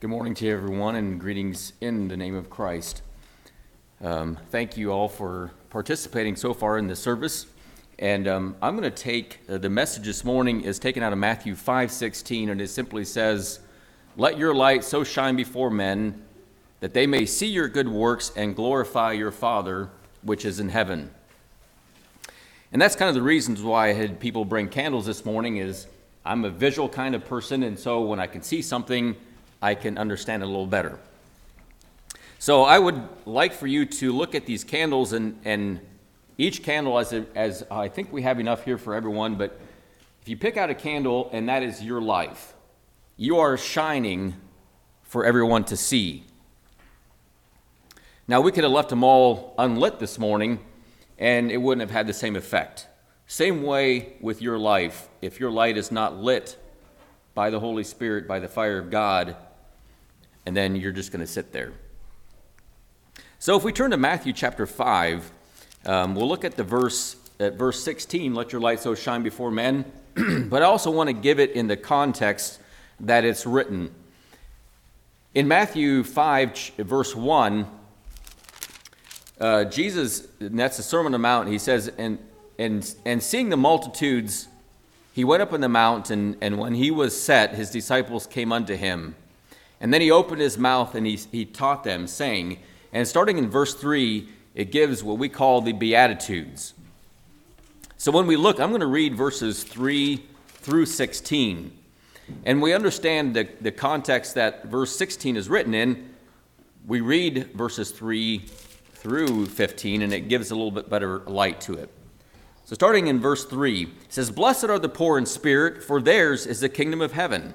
Good morning to everyone and greetings in the name of Christ. Um, thank you all for participating so far in the service. And um, I'm going to take uh, the message this morning is taken out of Matthew 5:16 and it simply says, "Let your light so shine before men that they may see your good works and glorify your Father which is in heaven." And that's kind of the reasons why I had people bring candles this morning is I'm a visual kind of person and so when I can see something I can understand it a little better. So I would like for you to look at these candles and, and each candle, as, a, as I think we have enough here for everyone, but if you pick out a candle and that is your life, you are shining for everyone to see. Now, we could have left them all unlit this morning and it wouldn't have had the same effect. Same way with your life. If your light is not lit by the Holy Spirit, by the fire of God, and then you're just going to sit there. So if we turn to Matthew chapter 5, um, we'll look at the verse at verse 16, let your light so shine before men, but I also want to give it in the context that it's written. In Matthew 5, verse 1, uh, Jesus, that's the Sermon on the Mount, he says, and, and, and seeing the multitudes, he went up on the mountain, and when he was set, his disciples came unto him. And then he opened his mouth and he, he taught them, saying, and starting in verse 3, it gives what we call the Beatitudes. So when we look, I'm going to read verses 3 through 16. And we understand the, the context that verse 16 is written in. We read verses 3 through 15, and it gives a little bit better light to it. So starting in verse 3, it says, Blessed are the poor in spirit, for theirs is the kingdom of heaven.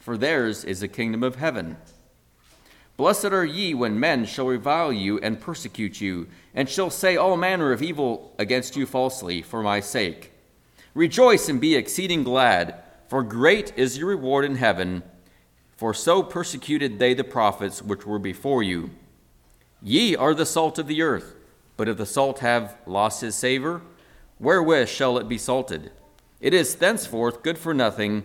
for theirs is the kingdom of heaven. Blessed are ye when men shall revile you and persecute you, and shall say all manner of evil against you falsely for my sake. Rejoice and be exceeding glad, for great is your reward in heaven, for so persecuted they the prophets which were before you. Ye are the salt of the earth, but if the salt have lost his savor, wherewith shall it be salted? It is thenceforth good for nothing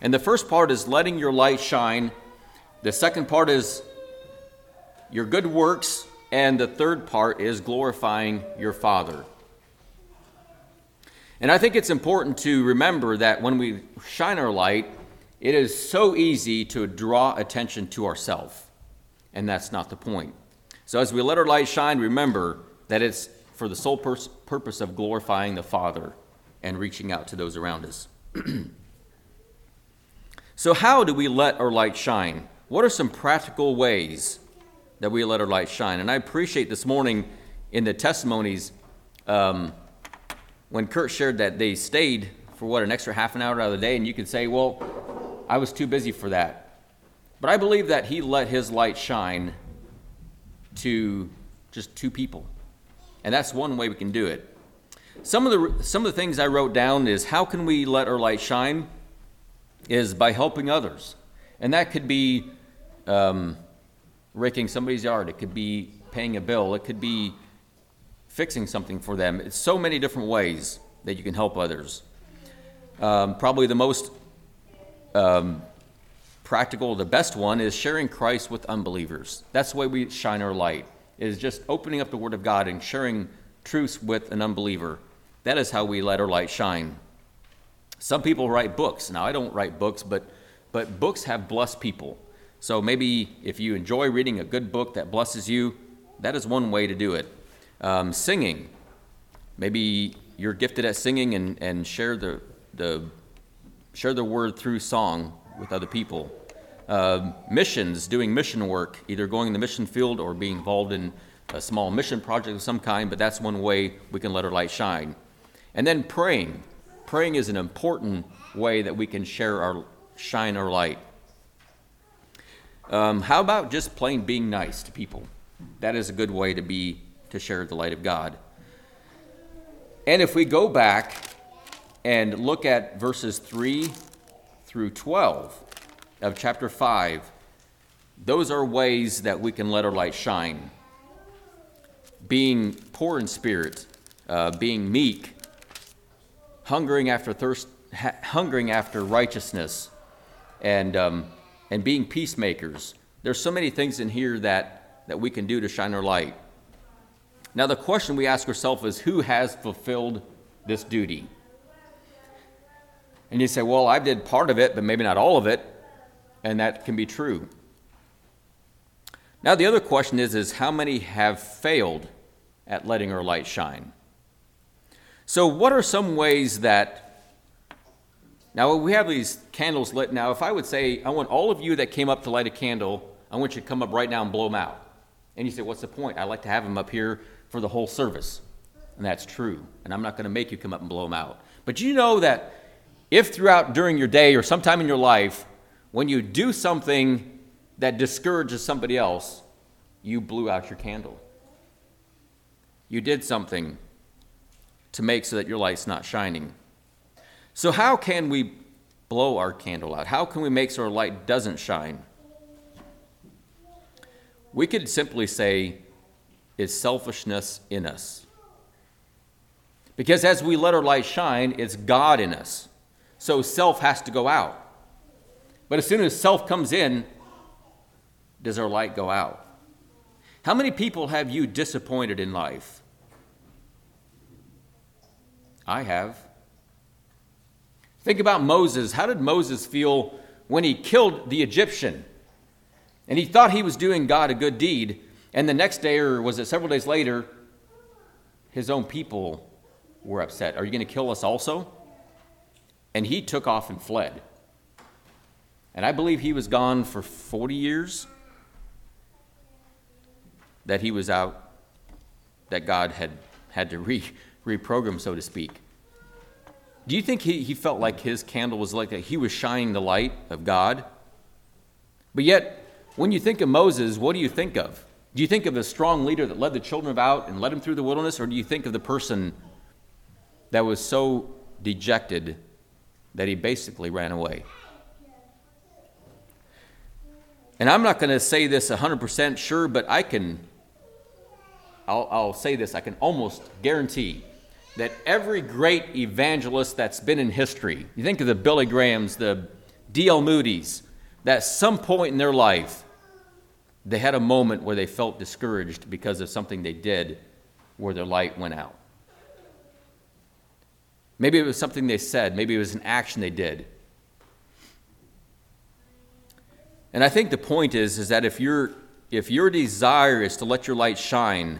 and the first part is letting your light shine. The second part is your good works. And the third part is glorifying your Father. And I think it's important to remember that when we shine our light, it is so easy to draw attention to ourselves. And that's not the point. So as we let our light shine, remember that it's for the sole pers- purpose of glorifying the Father and reaching out to those around us. So, how do we let our light shine? What are some practical ways that we let our light shine? And I appreciate this morning in the testimonies um, when Kurt shared that they stayed for what, an extra half an hour out of the day, and you could say, well, I was too busy for that. But I believe that he let his light shine to just two people. And that's one way we can do it. Some of the some of the things I wrote down is how can we let our light shine? Is by helping others. And that could be um, raking somebody's yard, it could be paying a bill, it could be fixing something for them. It's so many different ways that you can help others. Um, probably the most um, practical, the best one is sharing Christ with unbelievers. That's the way we shine our light, is just opening up the Word of God and sharing truths with an unbeliever. That is how we let our light shine. Some people write books. Now, I don't write books, but, but books have blessed people. So maybe if you enjoy reading a good book that blesses you, that is one way to do it. Um, singing. Maybe you're gifted at singing and, and share the, the share the word through song with other people. Uh, missions, doing mission work, either going in the mission field or being involved in a small mission project of some kind, but that's one way we can let our light shine. And then praying. Praying is an important way that we can share our shine our light. Um, how about just plain being nice to people? That is a good way to be to share the light of God. And if we go back and look at verses 3 through 12 of chapter 5, those are ways that we can let our light shine. Being poor in spirit, uh, being meek, hungering after thirst, ha- hungering after righteousness, and um, and being peacemakers. There's so many things in here that that we can do to shine our light. Now, the question we ask ourselves is who has fulfilled this duty? And you say, well, I did part of it, but maybe not all of it. And that can be true. Now, the other question is, is how many have failed at letting our light shine? So, what are some ways that now we have these candles lit now if i would say i want all of you that came up to light a candle i want you to come up right now and blow them out and you say what's the point i like to have them up here for the whole service. And that's true. And I'm not going to make you come up and blow them out. But you know that if throughout during your day or sometime in your life, when you do something that discourages somebody else, you blew out your candle. You did something to make so that your light's not shining. So, how can we blow our candle out? How can we make so our light doesn't shine? We could simply say, it's selfishness in us. Because as we let our light shine, it's God in us. So self has to go out. But as soon as self comes in, does our light go out? How many people have you disappointed in life? I have. Think about Moses. How did Moses feel when he killed the Egyptian? And he thought he was doing God a good deed, and the next day, or was it several days later, his own people were upset. Are you going to kill us also? And he took off and fled. And I believe he was gone for 40 years that he was out, that God had had to re, reprogram, so to speak. Do you think he, he felt like his candle was like a, he was shining the light of God? But yet, when you think of Moses, what do you think of? Do you think of the strong leader that led the children out and led them through the wilderness, or do you think of the person that was so dejected that he basically ran away? And I'm not going to say this 100% sure, but I can, I'll, I'll say this, I can almost guarantee that every great evangelist that's been in history, you think of the Billy Grahams, the D.L. Moody's, that some point in their life, they had a moment where they felt discouraged because of something they did where their light went out. Maybe it was something they said, maybe it was an action they did. And I think the point is, is that if, you if your desire is to let your light shine,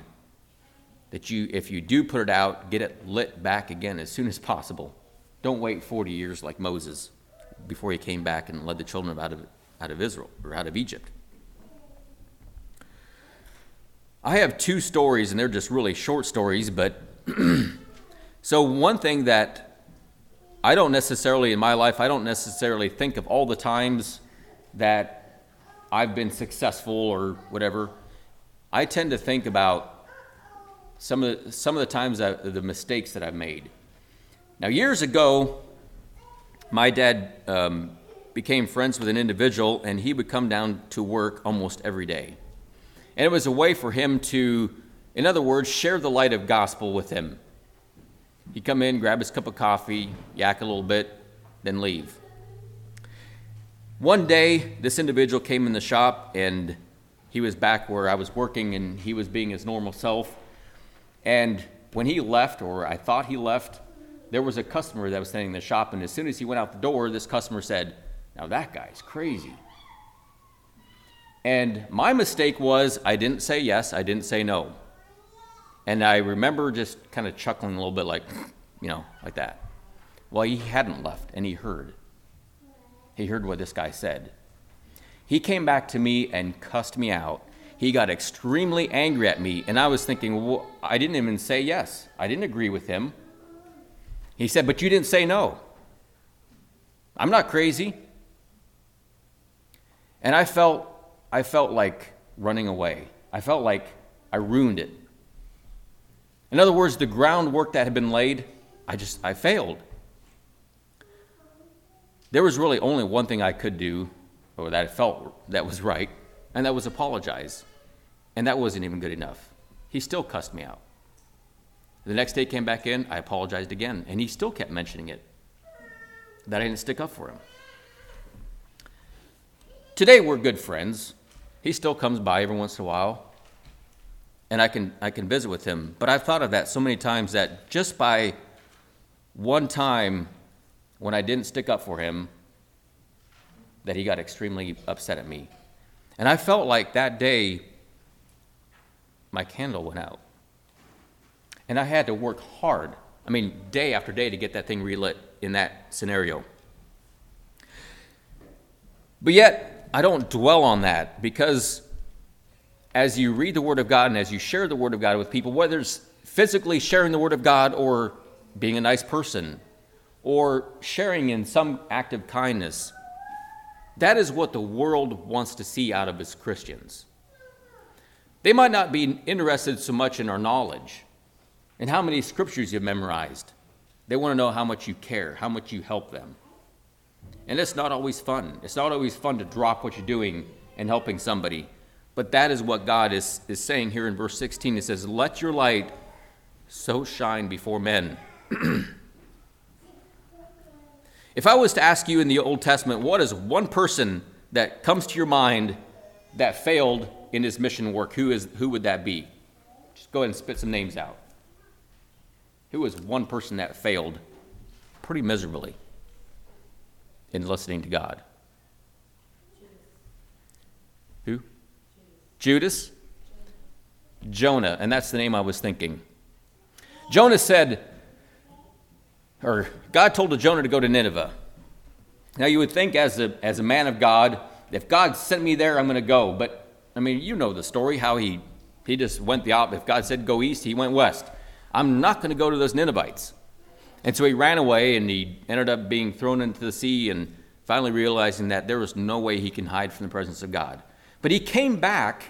that you, if you do put it out, get it lit back again as soon as possible. Don't wait 40 years like Moses before he came back and led the children out of, out of Israel or out of Egypt. I have two stories, and they're just really short stories, but so one thing that I don't necessarily, in my life, I don't necessarily think of all the times that I've been successful or whatever. I tend to think about some of the, some of the times that, the mistakes that I've made. Now, years ago, my dad um, became friends with an individual, and he would come down to work almost every day. And it was a way for him to, in other words, share the light of gospel with him. He'd come in, grab his cup of coffee, yak a little bit, then leave. One day, this individual came in the shop and he was back where I was working and he was being his normal self. And when he left, or I thought he left, there was a customer that was standing in the shop. And as soon as he went out the door, this customer said, Now that guy's crazy. And my mistake was I didn't say yes, I didn't say no. And I remember just kind of chuckling a little bit, like, you know, like that. Well, he hadn't left, and he heard. He heard what this guy said. He came back to me and cussed me out. He got extremely angry at me, and I was thinking, well, I didn't even say yes. I didn't agree with him. He said, But you didn't say no. I'm not crazy. And I felt, I felt like running away. I felt like I ruined it. In other words, the groundwork that had been laid, I just, I failed. There was really only one thing I could do, or that I felt that was right, and that was apologize. And that wasn't even good enough. He still cussed me out. The next day came back in, I apologized again, and he still kept mentioning it. That I didn't stick up for him. Today we're good friends. He still comes by every once in a while, and I can I can visit with him. But I've thought of that so many times that just by one time when I didn't stick up for him, that he got extremely upset at me. And I felt like that day my candle went out. And I had to work hard, I mean, day after day to get that thing relit in that scenario. But yet, I don't dwell on that because as you read the Word of God and as you share the Word of God with people, whether it's physically sharing the Word of God or being a nice person or sharing in some act of kindness, that is what the world wants to see out of its Christians. They might not be interested so much in our knowledge and how many scriptures you've memorized. They want to know how much you care, how much you help them. And it's not always fun. It's not always fun to drop what you're doing and helping somebody. But that is what God is, is saying here in verse 16. It says, Let your light so shine before men. if I was to ask you in the Old Testament, what is one person that comes to your mind that failed in his mission work, who, is, who would that be? Just go ahead and spit some names out. Who was one person that failed pretty miserably? in listening to God? Who? Judas? Jonah, and that's the name I was thinking. Jonah said, or God told Jonah to go to Nineveh. Now you would think, as a, as a man of God, if God sent me there, I'm going to go. But I mean, you know the story how he, he just went the opposite. If God said go east, he went west. I'm not going to go to those Ninevites. And so he ran away and he ended up being thrown into the sea and finally realizing that there was no way he can hide from the presence of God. But he came back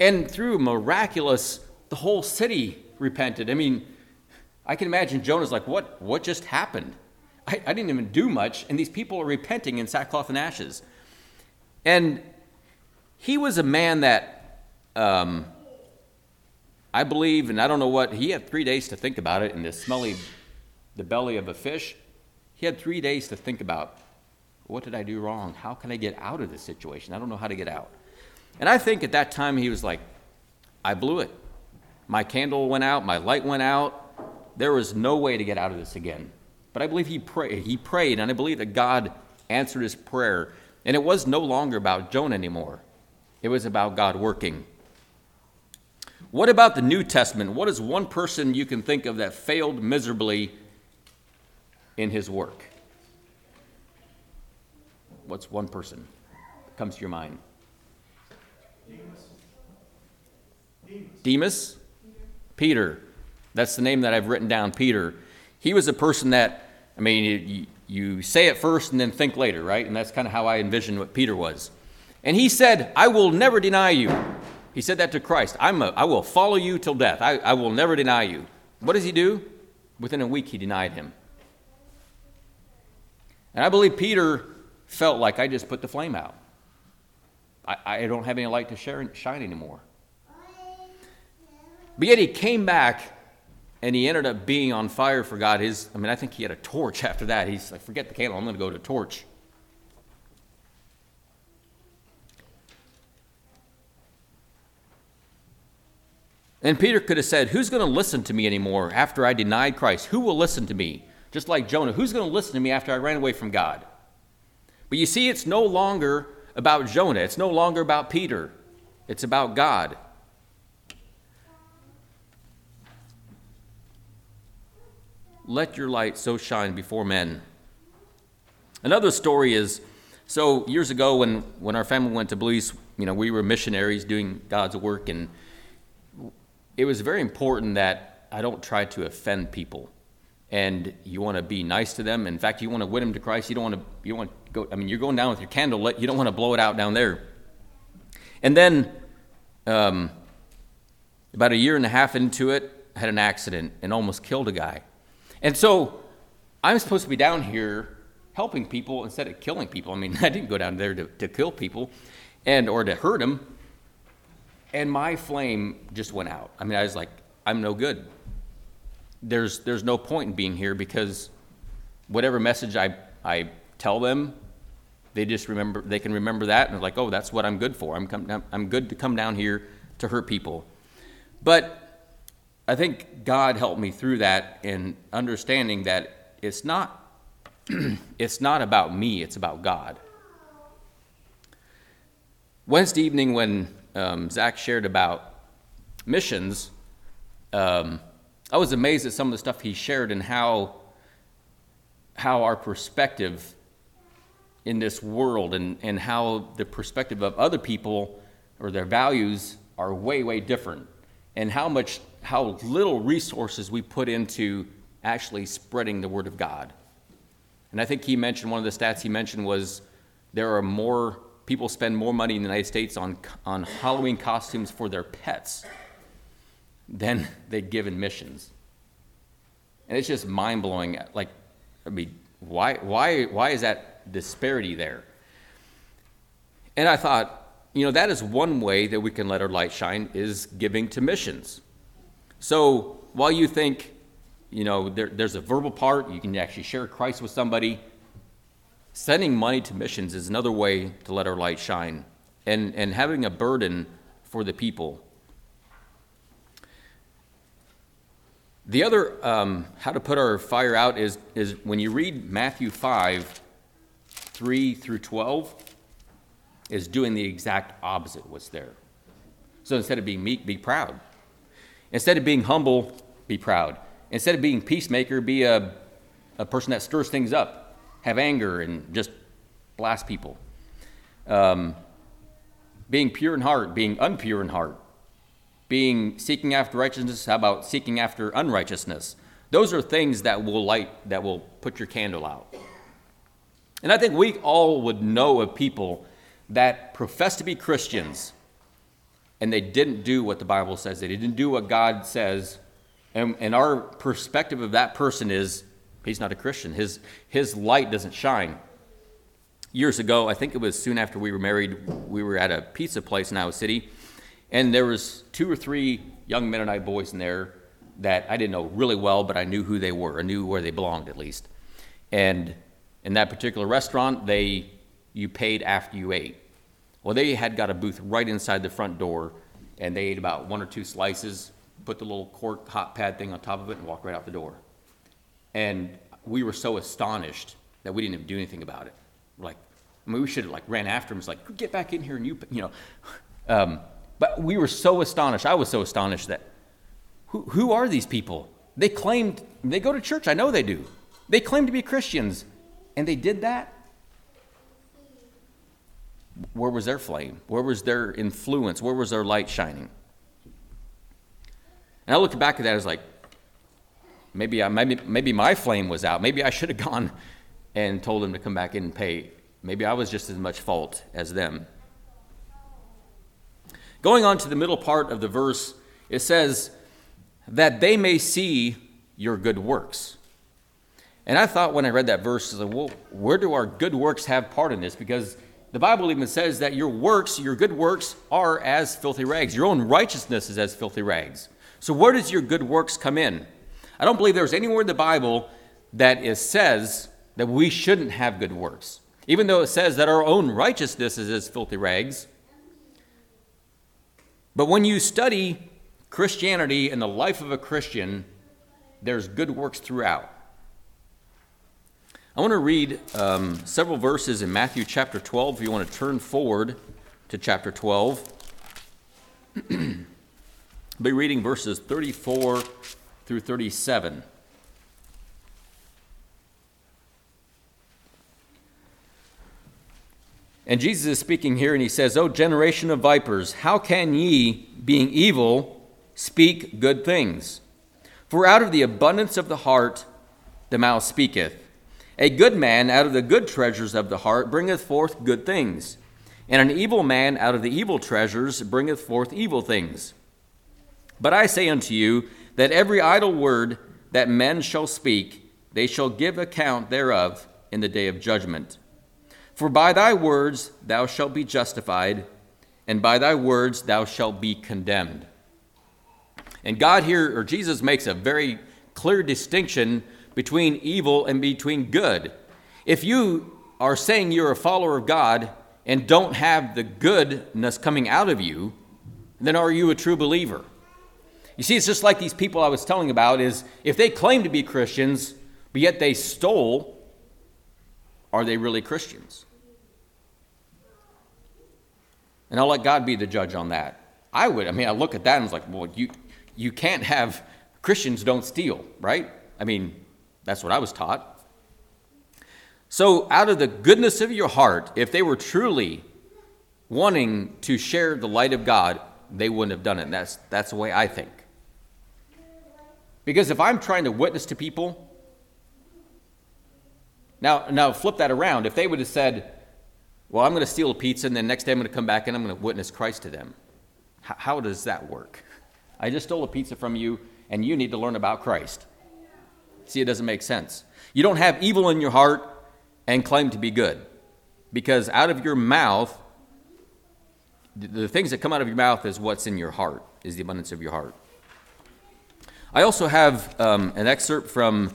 and through miraculous, the whole city repented. I mean, I can imagine Jonah's like, what, what just happened? I, I didn't even do much, and these people are repenting in sackcloth and ashes. And he was a man that um, I believe, and I don't know what, he had three days to think about it in the smelly, the belly of a fish. He had three days to think about what did I do wrong? How can I get out of this situation? I don't know how to get out. And I think at that time he was like, I blew it. My candle went out, my light went out. There was no way to get out of this again. But I believe he prayed. He prayed, and I believe that God answered his prayer. And it was no longer about Jonah anymore. It was about God working. What about the New Testament? What is one person you can think of that failed miserably in his work? What's one person that comes to your mind? Demas. Demas. Demas? Peter. Peter. That's the name that I've written down, Peter. He was a person that, I mean, you, you say it first and then think later, right? And that's kind of how I envisioned what Peter was. And he said, I will never deny you. He said that to Christ. I'm a, I will follow you till death. I, I will never deny you. What does he do? Within a week, he denied him. And I believe Peter felt like I just put the flame out. I, I don't have any light to share, shine anymore. But yet he came back and he ended up being on fire for God. His, I mean, I think he had a torch after that. He's like, forget the candle, I'm going to go to torch. And Peter could have said, Who's going to listen to me anymore after I denied Christ? Who will listen to me? Just like Jonah, who's going to listen to me after I ran away from God? But you see, it's no longer about Jonah. It's no longer about Peter, it's about God. Let your light so shine before men. Another story is so years ago when, when our family went to Belize, you know, we were missionaries doing God's work, and it was very important that I don't try to offend people. And you want to be nice to them. In fact, you want to win them to Christ. You don't want to. You want to go. I mean, you're going down with your candle lit. You don't want to blow it out down there. And then, um, about a year and a half into it, I had an accident and almost killed a guy. And so, I'm supposed to be down here helping people instead of killing people. I mean, I didn't go down there to, to kill people and or to hurt them. And my flame just went out. I mean, I was like, I'm no good. There's there's no point in being here because whatever message I I tell them, they just remember they can remember that and they're like, oh, that's what I'm good for. I'm come, I'm good to come down here to hurt people. But I think God helped me through that in understanding that it's not it's not about me, it's about God. Wednesday evening, when um, Zach shared about missions, um, I was amazed at some of the stuff he shared and how, how our perspective in this world and, and how the perspective of other people or their values are way, way different, and how much, how little resources we put into actually spreading the Word of God. And I think he mentioned one of the stats he mentioned was there are more people spend more money in the United States on, on Halloween costumes for their pets than they give in missions. And it's just mind blowing. Like, I mean, why, why, why is that disparity there? And I thought, you know, that is one way that we can let our light shine is giving to missions. So while you think you know, there, there's a verbal part. You can actually share Christ with somebody. Sending money to missions is another way to let our light shine and, and having a burden for the people. The other, um, how to put our fire out is, is when you read Matthew 5, 3 through 12, is doing the exact opposite what's there. So instead of being meek, be proud. Instead of being humble, be proud. Instead of being peacemaker, be a, a person that stirs things up, have anger, and just blast people. Um, being pure in heart, being unpure in heart, being seeking after righteousness. How about seeking after unrighteousness? Those are things that will light, that will put your candle out. And I think we all would know of people that profess to be Christians and they didn't do what the Bible says. They didn't do what God says and, and our perspective of that person is he's not a Christian. His, his light doesn't shine. Years ago, I think it was soon after we were married, we were at a pizza place in Iowa City, and there was two or three young Mennonite boys in there that I didn't know really well, but I knew who they were. I knew where they belonged at least. And in that particular restaurant, they you paid after you ate. Well, they had got a booth right inside the front door, and they ate about one or two slices, put the little cork hot pad thing on top of it, and walked right out the door. And we were so astonished that we didn't even do anything about it. like, I mean, we should have like ran after him. It's like, get back in here and you, you know. Um, but we were so astonished. I was so astonished that who, who are these people? They claimed, they go to church. I know they do. They claim to be Christians. And they did that? Where was their flame? Where was their influence? Where was their light shining? And I looked back at that as like, maybe, I, maybe, maybe my flame was out. Maybe I should have gone and told them to come back in and pay. Maybe I was just as much fault as them. Going on to the middle part of the verse, it says, that they may see your good works. And I thought when I read that verse, I like, well, where do our good works have part in this? Because the Bible even says that your works, your good works, are as filthy rags. Your own righteousness is as filthy rags. So, where does your good works come in? I don't believe there's anywhere in the Bible that it says that we shouldn't have good works. Even though it says that our own righteousness is as filthy rags. But when you study Christianity and the life of a Christian, there's good works throughout. I want to read um, several verses in Matthew chapter 12. If you want to turn forward to chapter 12, I'll be reading verses 34 through 37. And Jesus is speaking here, and he says, O generation of vipers, how can ye, being evil, speak good things? For out of the abundance of the heart the mouth speaketh. A good man out of the good treasures of the heart bringeth forth good things, and an evil man out of the evil treasures bringeth forth evil things. But I say unto you that every idle word that men shall speak, they shall give account thereof in the day of judgment. For by thy words thou shalt be justified, and by thy words thou shalt be condemned. And God here, or Jesus, makes a very clear distinction between evil and between good. If you are saying you're a follower of God and don't have the goodness coming out of you, then are you a true believer? You see, it's just like these people I was telling about is if they claim to be Christians, but yet they stole, are they really Christians? And I'll let God be the judge on that. I would. I mean, I look at that and it's like, well, you, you can't have Christians don't steal, right? I mean, that's what I was taught. So, out of the goodness of your heart, if they were truly wanting to share the light of God, they wouldn't have done it. And that's, that's the way I think. Because if I'm trying to witness to people, now, now flip that around. If they would have said, well, I'm going to steal a pizza, and then next day I'm going to come back and I'm going to witness Christ to them. H- how does that work? I just stole a pizza from you, and you need to learn about Christ. See, it doesn't make sense. You don't have evil in your heart and claim to be good. Because out of your mouth, the things that come out of your mouth is what's in your heart, is the abundance of your heart. I also have um, an excerpt from,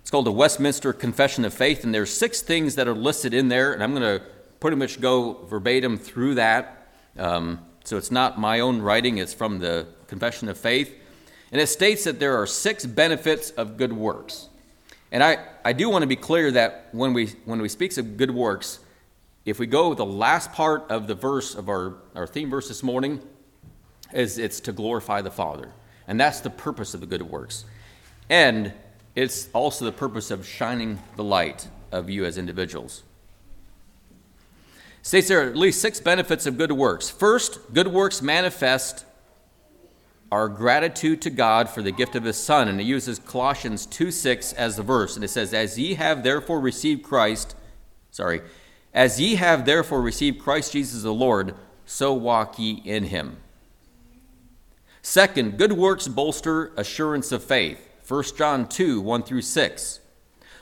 it's called the Westminster Confession of Faith, and there's six things that are listed in there, and I'm going to pretty much go verbatim through that. Um, so it's not my own writing, it's from the Confession of Faith. And it states that there are six benefits of good works. And I, I do want to be clear that when we, when we speak of good works, if we go with the last part of the verse of our, our theme verse this morning, is it's to glorify the Father. And that's the purpose of the good works. And it's also the purpose of shining the light of you as individuals states there are at least six benefits of good works. First, good works manifest our gratitude to God for the gift of his Son. And it uses Colossians 2 6 as the verse. And it says, As ye have therefore received Christ, sorry, as ye have therefore received Christ Jesus the Lord, so walk ye in him. Second, good works bolster assurance of faith. 1 John 2 1 through 6.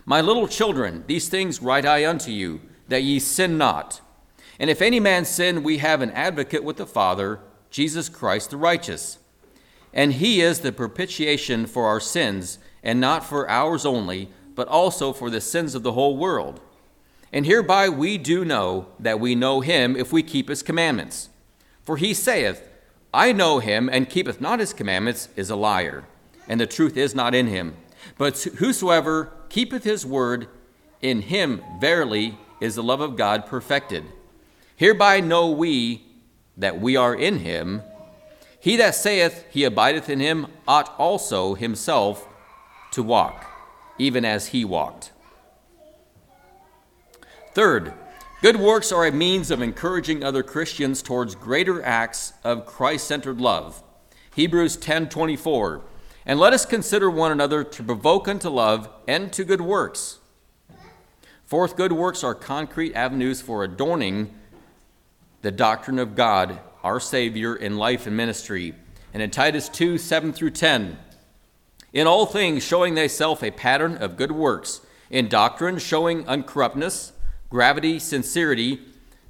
My little children, these things write I unto you, that ye sin not. And if any man sin, we have an advocate with the Father, Jesus Christ the righteous. And he is the propitiation for our sins, and not for ours only, but also for the sins of the whole world. And hereby we do know that we know him if we keep his commandments. For he saith, I know him, and keepeth not his commandments, is a liar, and the truth is not in him. But whosoever keepeth his word, in him verily is the love of God perfected. Hereby know we that we are in him. He that saith he abideth in him ought also himself to walk, even as he walked. Third, good works are a means of encouraging other Christians towards greater acts of Christ-centered love. Hebrews 10:24. And let us consider one another to provoke unto love and to good works. Fourth, good works are concrete avenues for adorning the doctrine of God, our Savior, in life and ministry. And in Titus 2 7 through 10, in all things showing thyself a pattern of good works, in doctrine showing uncorruptness, gravity, sincerity,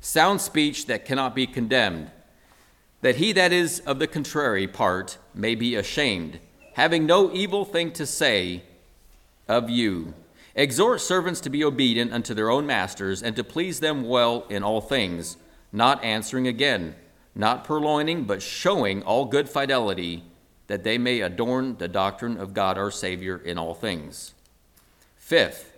sound speech that cannot be condemned, that he that is of the contrary part may be ashamed, having no evil thing to say of you. Exhort servants to be obedient unto their own masters, and to please them well in all things not answering again, not purloining, but showing all good fidelity, that they may adorn the doctrine of God our Savior in all things. Fifth,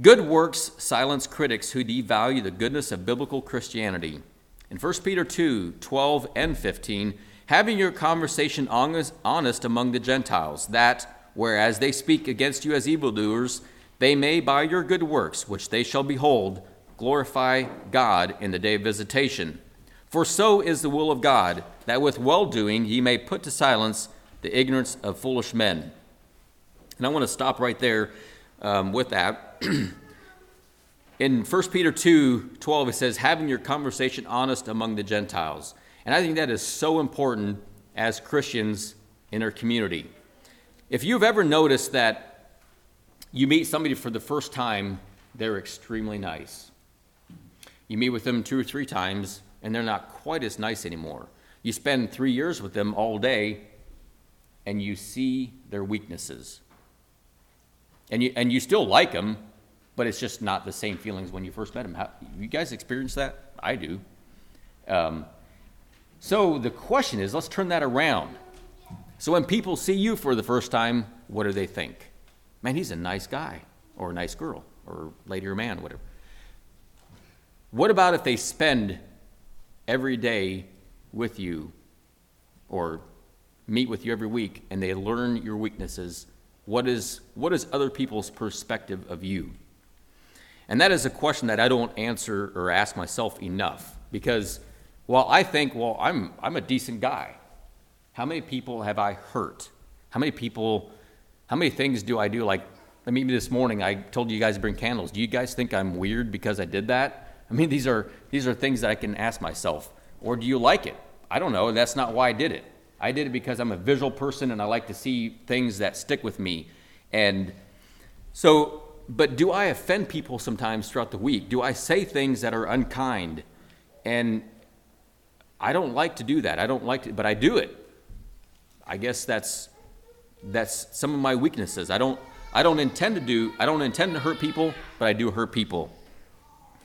Good works silence critics who devalue the goodness of biblical Christianity. In 1 Peter 2 12 and 15, having your conversation honest among the Gentiles, that, whereas they speak against you as evildoers, they may, by your good works, which they shall behold, glorify God in the day of visitation. For so is the will of God, that with well doing ye may put to silence the ignorance of foolish men. And I want to stop right there um, with that. in 1 Peter 2 12, it says, having your conversation honest among the Gentiles. And I think that is so important as Christians in our community. If you've ever noticed that you meet somebody for the first time, they're extremely nice. You meet with them two or three times, and they're not quite as nice anymore. You spend three years with them all day, and you see their weaknesses. And you, and you still like them, but it's just not the same feelings when you first met him. How, you guys experience that? I do. Um, so the question is let's turn that around. So when people see you for the first time, what do they think? Man, he's a nice guy, or a nice girl, or lady or man, whatever. What about if they spend every day with you or meet with you every week and they learn your weaknesses, what is, what is other people's perspective of you? And that is a question that I don't answer or ask myself enough because while I think, well, I'm, I'm a decent guy, how many people have I hurt? How many people, how many things do I do? Like, I mean, this morning I told you guys to bring candles. Do you guys think I'm weird because I did that? I mean, these are, these are things that I can ask myself. Or do you like it? I don't know. That's not why I did it. I did it because I'm a visual person and I like to see things that stick with me. And so, but do I offend people sometimes throughout the week? Do I say things that are unkind? And I don't like to do that. I don't like to, but I do it. I guess that's that's some of my weaknesses. I don't I don't intend to do I don't intend to hurt people, but I do hurt people.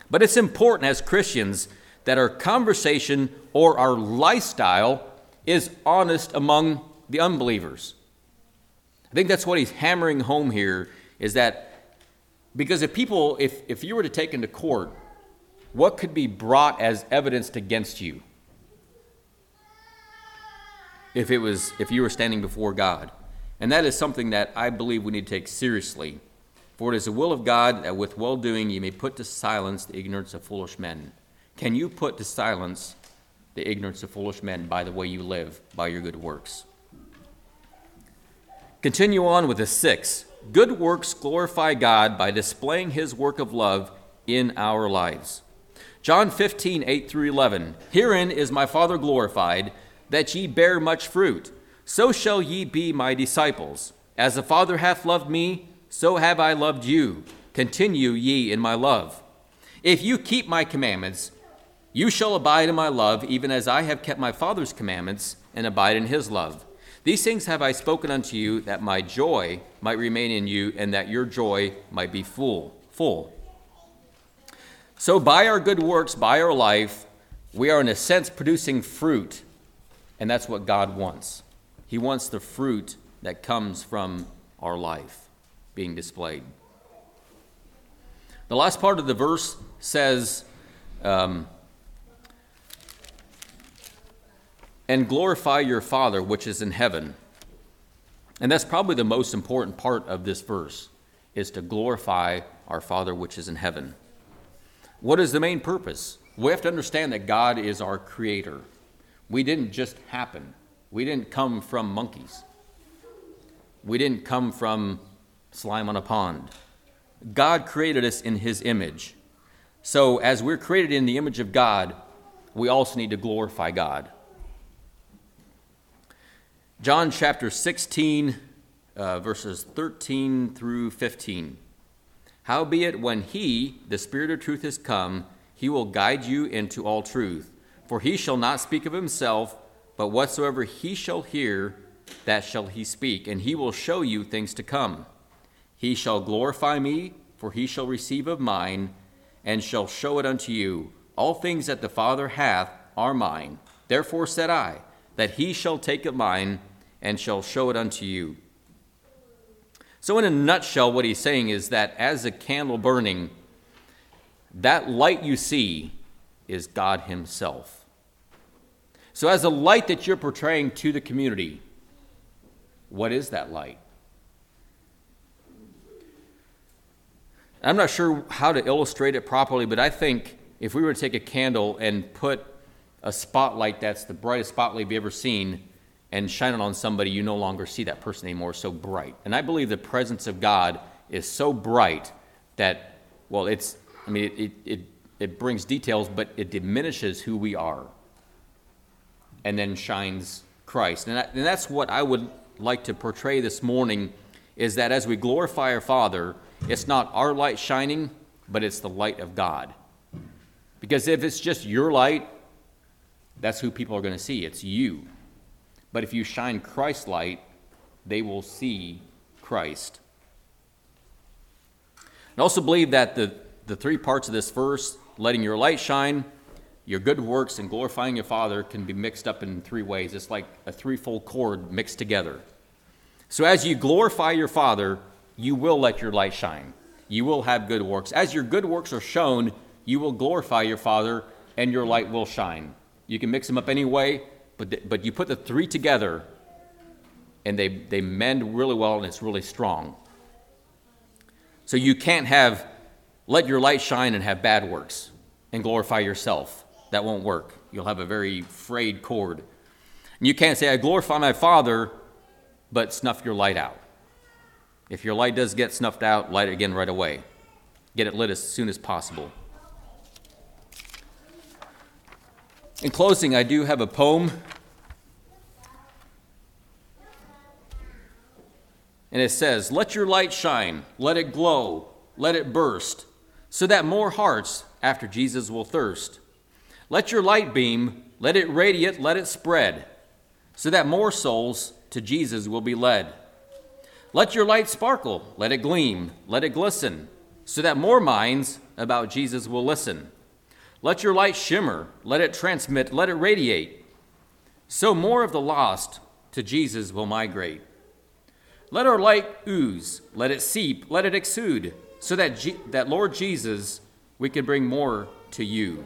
But it's important as Christians that our conversation or our lifestyle is honest among the unbelievers. I think that's what he's hammering home here is that because if people, if, if you were to take into court, what could be brought as evidence against you? If it was, if you were standing before God. And that is something that I believe we need to take seriously. For it is the will of God that with well doing you may put to silence the ignorance of foolish men. Can you put to silence the ignorance of foolish men by the way you live, by your good works? Continue on with the six. Good works glorify God by displaying his work of love in our lives. John 15, 8 through 11. Herein is my Father glorified, that ye bear much fruit. So shall ye be my disciples. As the Father hath loved me, so have I loved you. Continue ye in my love. If you keep my commandments, you shall abide in my love, even as I have kept my Father's commandments and abide in his love. These things have I spoken unto you, that my joy might remain in you, and that your joy might be full. Full. So, by our good works, by our life, we are in a sense producing fruit, and that's what God wants. He wants the fruit that comes from our life being displayed. The last part of the verse says, um, and glorify your Father which is in heaven. And that's probably the most important part of this verse is to glorify our Father which is in heaven. What is the main purpose? We have to understand that God is our creator. We didn't just happen. We didn't come from monkeys. We didn't come from slime on a pond. God created us in his image. So, as we're created in the image of God, we also need to glorify God. John chapter 16, uh, verses 13 through 15. Howbeit, when he, the Spirit of truth, is come, he will guide you into all truth. For he shall not speak of himself, but whatsoever he shall hear, that shall he speak, and he will show you things to come. He shall glorify me, for he shall receive of mine, and shall show it unto you. All things that the Father hath are mine. Therefore said I, that he shall take of mine, and shall show it unto you. So, in a nutshell, what he's saying is that as a candle burning, that light you see is God Himself. So, as a light that you're portraying to the community, what is that light? I'm not sure how to illustrate it properly, but I think if we were to take a candle and put a spotlight that's the brightest spotlight you've ever seen and shine it on somebody, you no longer see that person anymore so bright. And I believe the presence of God is so bright that, well, it's, I mean, it, it, it, brings details, but it diminishes who we are and then shines Christ. And, and that's what I would like to portray this morning is that as we glorify our Father, it's not our light shining, but it's the light of God. Because if it's just your light, that's who people are going to see. It's you. But if you shine Christ's light, they will see Christ. I also believe that the, the three parts of this verse, letting your light shine, your good works, and glorifying your Father, can be mixed up in three ways. It's like a threefold cord mixed together. So as you glorify your Father, you will let your light shine. You will have good works. As your good works are shown, you will glorify your Father, and your light will shine. You can mix them up any way, but, the, but you put the three together, and they, they mend really well, and it's really strong. So you can't have let your light shine and have bad works and glorify yourself. That won't work. You'll have a very frayed cord. And you can't say, I glorify my Father, but snuff your light out. If your light does get snuffed out, light it again right away. Get it lit as soon as possible. In closing, I do have a poem. And it says, Let your light shine, let it glow, let it burst, so that more hearts after Jesus will thirst. Let your light beam, let it radiate, let it spread, so that more souls to Jesus will be led. Let your light sparkle, let it gleam, let it glisten, so that more minds about Jesus will listen. Let your light shimmer, let it transmit, let it radiate, so more of the lost to Jesus will migrate. Let our light ooze, let it seep, let it exude, so that, G- that Lord Jesus, we can bring more to you.